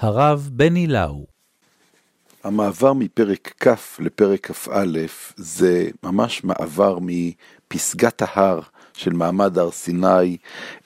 הרב בני לאו. המעבר מפרק כ' לפרק כ"א זה ממש מעבר מפסגת ההר של מעמד הר סיני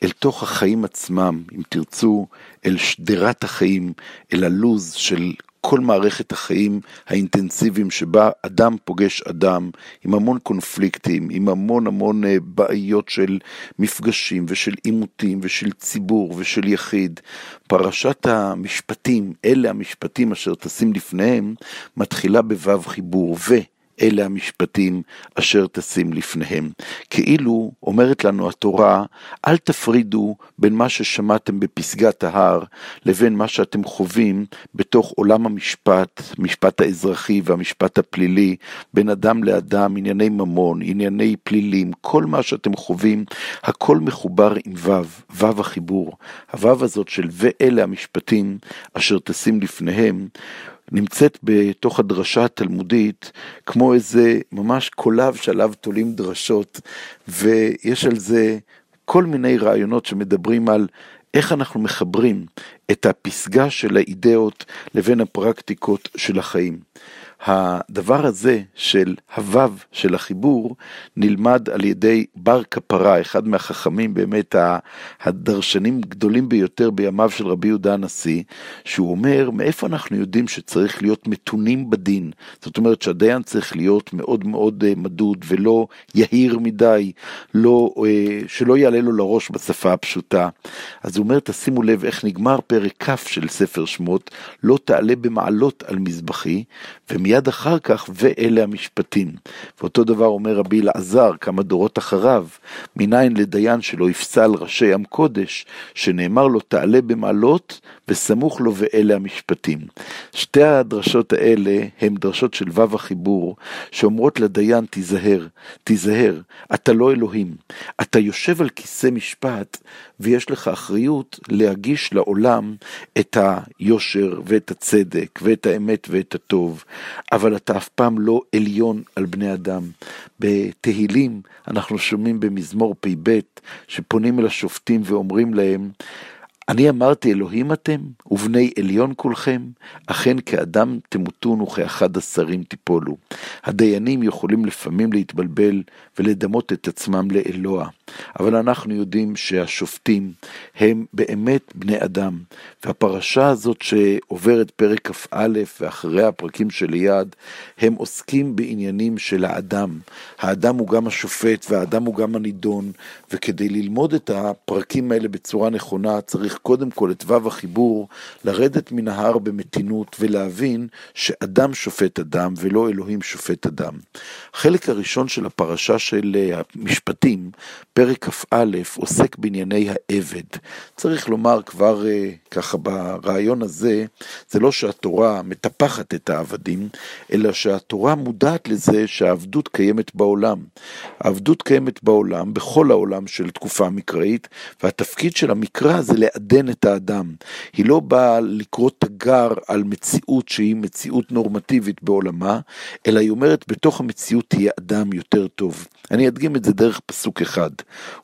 אל תוך החיים עצמם, אם תרצו, אל שדרת החיים, אל הלוז של כל מערכת החיים האינטנסיביים שבה אדם פוגש אדם, עם המון קונפליקטים, עם המון המון אה, בעיות של מפגשים ושל עימותים ושל ציבור ושל יחיד. פרשת המשפטים, אלה המשפטים אשר טסים לפניהם, מתחילה בו' חיבור ו. אלה המשפטים אשר תשים לפניהם. כאילו אומרת לנו התורה, אל תפרידו בין מה ששמעתם בפסגת ההר לבין מה שאתם חווים בתוך עולם המשפט, משפט האזרחי והמשפט הפלילי, בין אדם לאדם, ענייני ממון, ענייני פלילים, כל מה שאתם חווים, הכל מחובר עם ו', ו' החיבור. הו' הזאת של ואלה המשפטים אשר תשים לפניהם, נמצאת בתוך הדרשה התלמודית כמו איזה ממש קולב שעליו תולים דרשות, ויש על זה כל מיני רעיונות שמדברים על איך אנחנו מחברים את הפסגה של האידאות לבין הפרקטיקות של החיים. הדבר הזה של הוו של החיבור נלמד על ידי בר כפרה, אחד מהחכמים באמת הדרשנים גדולים ביותר בימיו של רבי יהודה הנשיא, שהוא אומר מאיפה אנחנו יודעים שצריך להיות מתונים בדין, זאת אומרת שהדיין צריך להיות מאוד מאוד אה, מדוד ולא יהיר מדי, לא, אה, שלא יעלה לו לראש בשפה הפשוטה. אז הוא אומר תשימו לב איך נגמר פרק כ' של ספר שמות, לא תעלה במעלות על מזבחי, ומיד מיד אחר כך, ואלה המשפטים. ואותו דבר אומר רבי אלעזר כמה דורות אחריו, מניין לדיין שלא יפסל ראשי עם קודש, שנאמר לו תעלה במעלות, וסמוך לו ואלה המשפטים. שתי הדרשות האלה הן דרשות של וו החיבור, שאומרות לדיין תיזהר, תיזהר, אתה לא אלוהים, אתה יושב על כיסא משפט, ויש לך אחריות להגיש לעולם את היושר ואת הצדק ואת האמת ואת הטוב. אבל אתה אף פעם לא עליון על בני אדם. בתהילים אנחנו שומעים במזמור פ"ב, שפונים אל השופטים ואומרים להם, אני אמרתי אלוהים אתם, ובני עליון כולכם, אכן כאדם תמותון וכאחד השרים תיפולו. הדיינים יכולים לפעמים להתבלבל ולדמות את עצמם לאלוה, אבל אנחנו יודעים שהשופטים הם באמת בני אדם, והפרשה הזאת שעוברת פרק כ"א ואחריה הפרקים שליד, הם עוסקים בעניינים של האדם. האדם הוא גם השופט והאדם הוא גם הנידון, וכדי ללמוד את הפרקים האלה בצורה נכונה צריך קודם כל את וו החיבור, לרדת מן ההר במתינות ולהבין שאדם שופט אדם ולא אלוהים שופט אדם. החלק הראשון של הפרשה של המשפטים, פרק כ"א, עוסק בענייני העבד. צריך לומר כבר אה, ככה ברעיון הזה, זה לא שהתורה מטפחת את העבדים, אלא שהתורה מודעת לזה שהעבדות קיימת בעולם. העבדות קיימת בעולם, בכל העולם של תקופה מקראית, והתפקיד של המקרא זה לעדן את האדם. היא לא באה לקרוא תגר על מציאות שהיא מציאות נורמטיבית בעולמה, אלא היא אומרת בתוך המציאות תהיה אדם יותר טוב. אני אדגים את זה דרך פסוק אחד.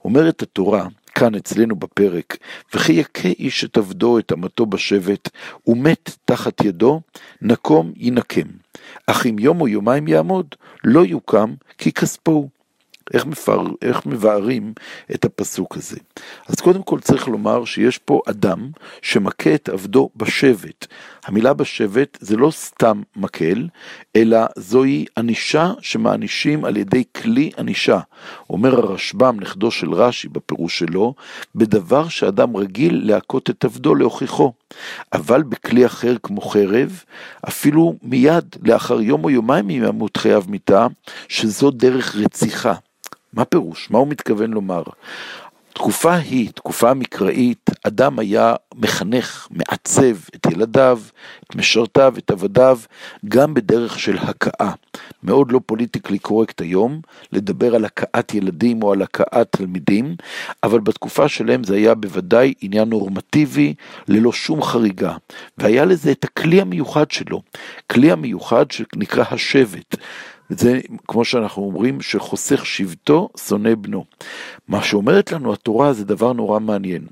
אומרת התורה, כאן אצלנו בפרק, וכי יכה איש את עבדו את אמתו בשבט, ומת תחת ידו, נקום ינקם. אך אם יום או יומיים יעמוד, לא יוקם, כי כספו הוא. איך, מפאר, איך מבארים את הפסוק הזה. אז קודם כל צריך לומר שיש פה אדם שמכה את עבדו בשבט. המילה בשבט זה לא סתם מקל, אלא זוהי ענישה שמענישים על ידי כלי ענישה. אומר הרשב"ם, נכדו של רש"י בפירוש שלו, בדבר שאדם רגיל להכות את עבדו להוכיחו. אבל בכלי אחר כמו חרב, אפילו מיד לאחר יום או יומיים ימות חייו מיתה, שזו דרך רציחה. מה פירוש? מה הוא מתכוון לומר? תקופה היא, תקופה מקראית, אדם היה מחנך, מעצב את ילדיו, את משרתיו, את עבדיו, גם בדרך של הכאה. מאוד לא פוליטיקלי קורקט היום לדבר על הכאת ילדים או על הכאת תלמידים, אבל בתקופה שלהם זה היה בוודאי עניין נורמטיבי, ללא שום חריגה. והיה לזה את הכלי המיוחד שלו, כלי המיוחד שנקרא השבט. וזה, כמו שאנחנו אומרים, שחוסך שבטו, שונא בנו. מה שאומרת לנו התורה זה דבר נורא מעניין.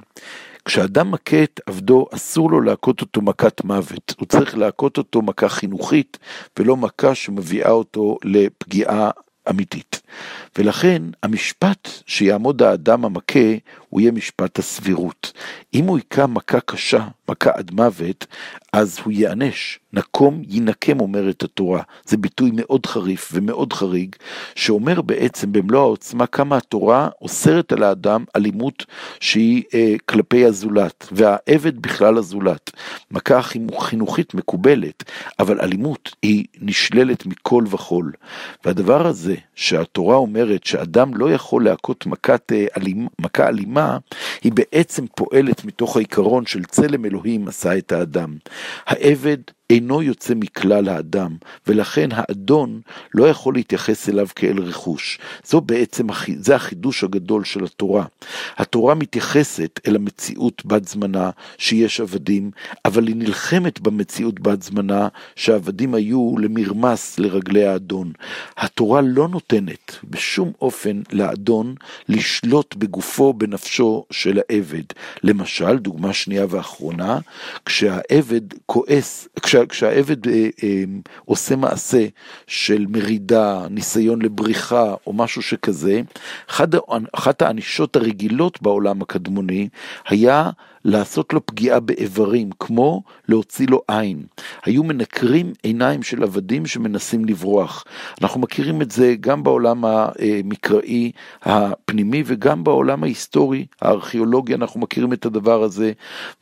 כשאדם מכה את עבדו, אסור לו להכות אותו מכת מוות. הוא צריך להכות אותו מכה חינוכית, ולא מכה שמביאה אותו לפגיעה אמיתית. ולכן המשפט שיעמוד האדם המכה הוא יהיה משפט הסבירות. אם הוא היכה מכה קשה, מכה עד מוות, אז הוא ייענש. נקום יינקם, אומרת התורה. זה ביטוי מאוד חריף ומאוד חריג, שאומר בעצם במלוא העוצמה כמה התורה אוסרת על האדם אלימות שהיא אה, כלפי הזולת, והעבד בכלל הזולת. מכה חינוכית מקובלת, אבל אלימות היא נשללת מכל וכול. והדבר הזה שהתורה אומרת שאדם לא יכול להכות מכת, אה, אלימה, מכה אלימה, היא בעצם פועלת מתוך העיקרון של צלם אלוהים עשה את האדם. העבד אינו יוצא מכלל האדם, ולכן האדון לא יכול להתייחס אליו כאל רכוש. זו בעצם, זה החידוש הגדול של התורה. התורה מתייחסת אל המציאות בת זמנה שיש עבדים, אבל היא נלחמת במציאות בת זמנה שהעבדים היו למרמס לרגלי האדון. התורה לא נותנת בשום אופן לאדון לשלוט בגופו, בנפשו של העבד. למשל, דוגמה שנייה ואחרונה, כשהעבד כועס, כשה כשהעבד אה, אה, עושה מעשה של מרידה, ניסיון לבריחה או משהו שכזה, אחת הענישות הרגילות בעולם הקדמוני היה לעשות לו פגיעה באיברים, כמו להוציא לו עין. היו מנקרים עיניים של עבדים שמנסים לברוח. אנחנו מכירים את זה גם בעולם המקראי הפנימי וגם בעולם ההיסטורי, הארכיאולוגי, אנחנו מכירים את הדבר הזה.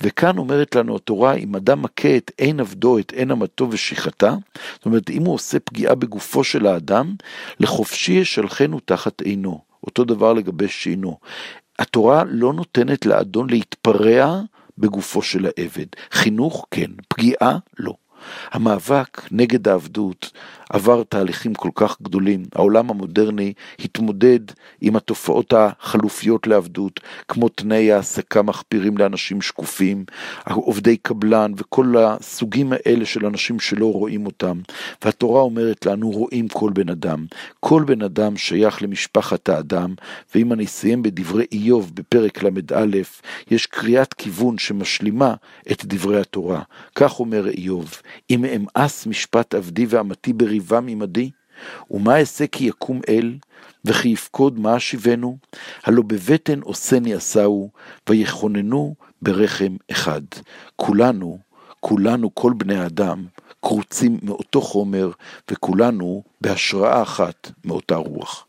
וכאן אומרת לנו התורה, אם אדם מכה את עין עבדו, עין אמתו ושכחתה, זאת אומרת, אם הוא עושה פגיעה בגופו של האדם, לחופשי ישלחנו תחת עינו. אותו דבר לגבי שינו. התורה לא נותנת לאדון להתפרע בגופו של העבד. חינוך כן, פגיעה לא. המאבק נגד העבדות עבר תהליכים כל כך גדולים. העולם המודרני התמודד עם התופעות החלופיות לעבדות, כמו תנאי העסקה מחפירים לאנשים שקופים, עובדי קבלן וכל הסוגים האלה של אנשים שלא רואים אותם. והתורה אומרת לנו, רואים כל בן אדם. כל בן אדם שייך למשפחת האדם, ואם אני אסיים בדברי איוב בפרק ל"א, יש קריאת כיוון שמשלימה את דברי התורה. כך אומר איוב, אם אמאס משפט עבדי ואמתי בריבם עמדי, ומה אעשה כי יקום אל, וכי יפקוד מה אשיבנו? הלא בבטן עושני עשהו, ויכוננו ברחם אחד. כולנו, כולנו, כל בני האדם, קרוצים מאותו חומר, וכולנו בהשראה אחת מאותה רוח.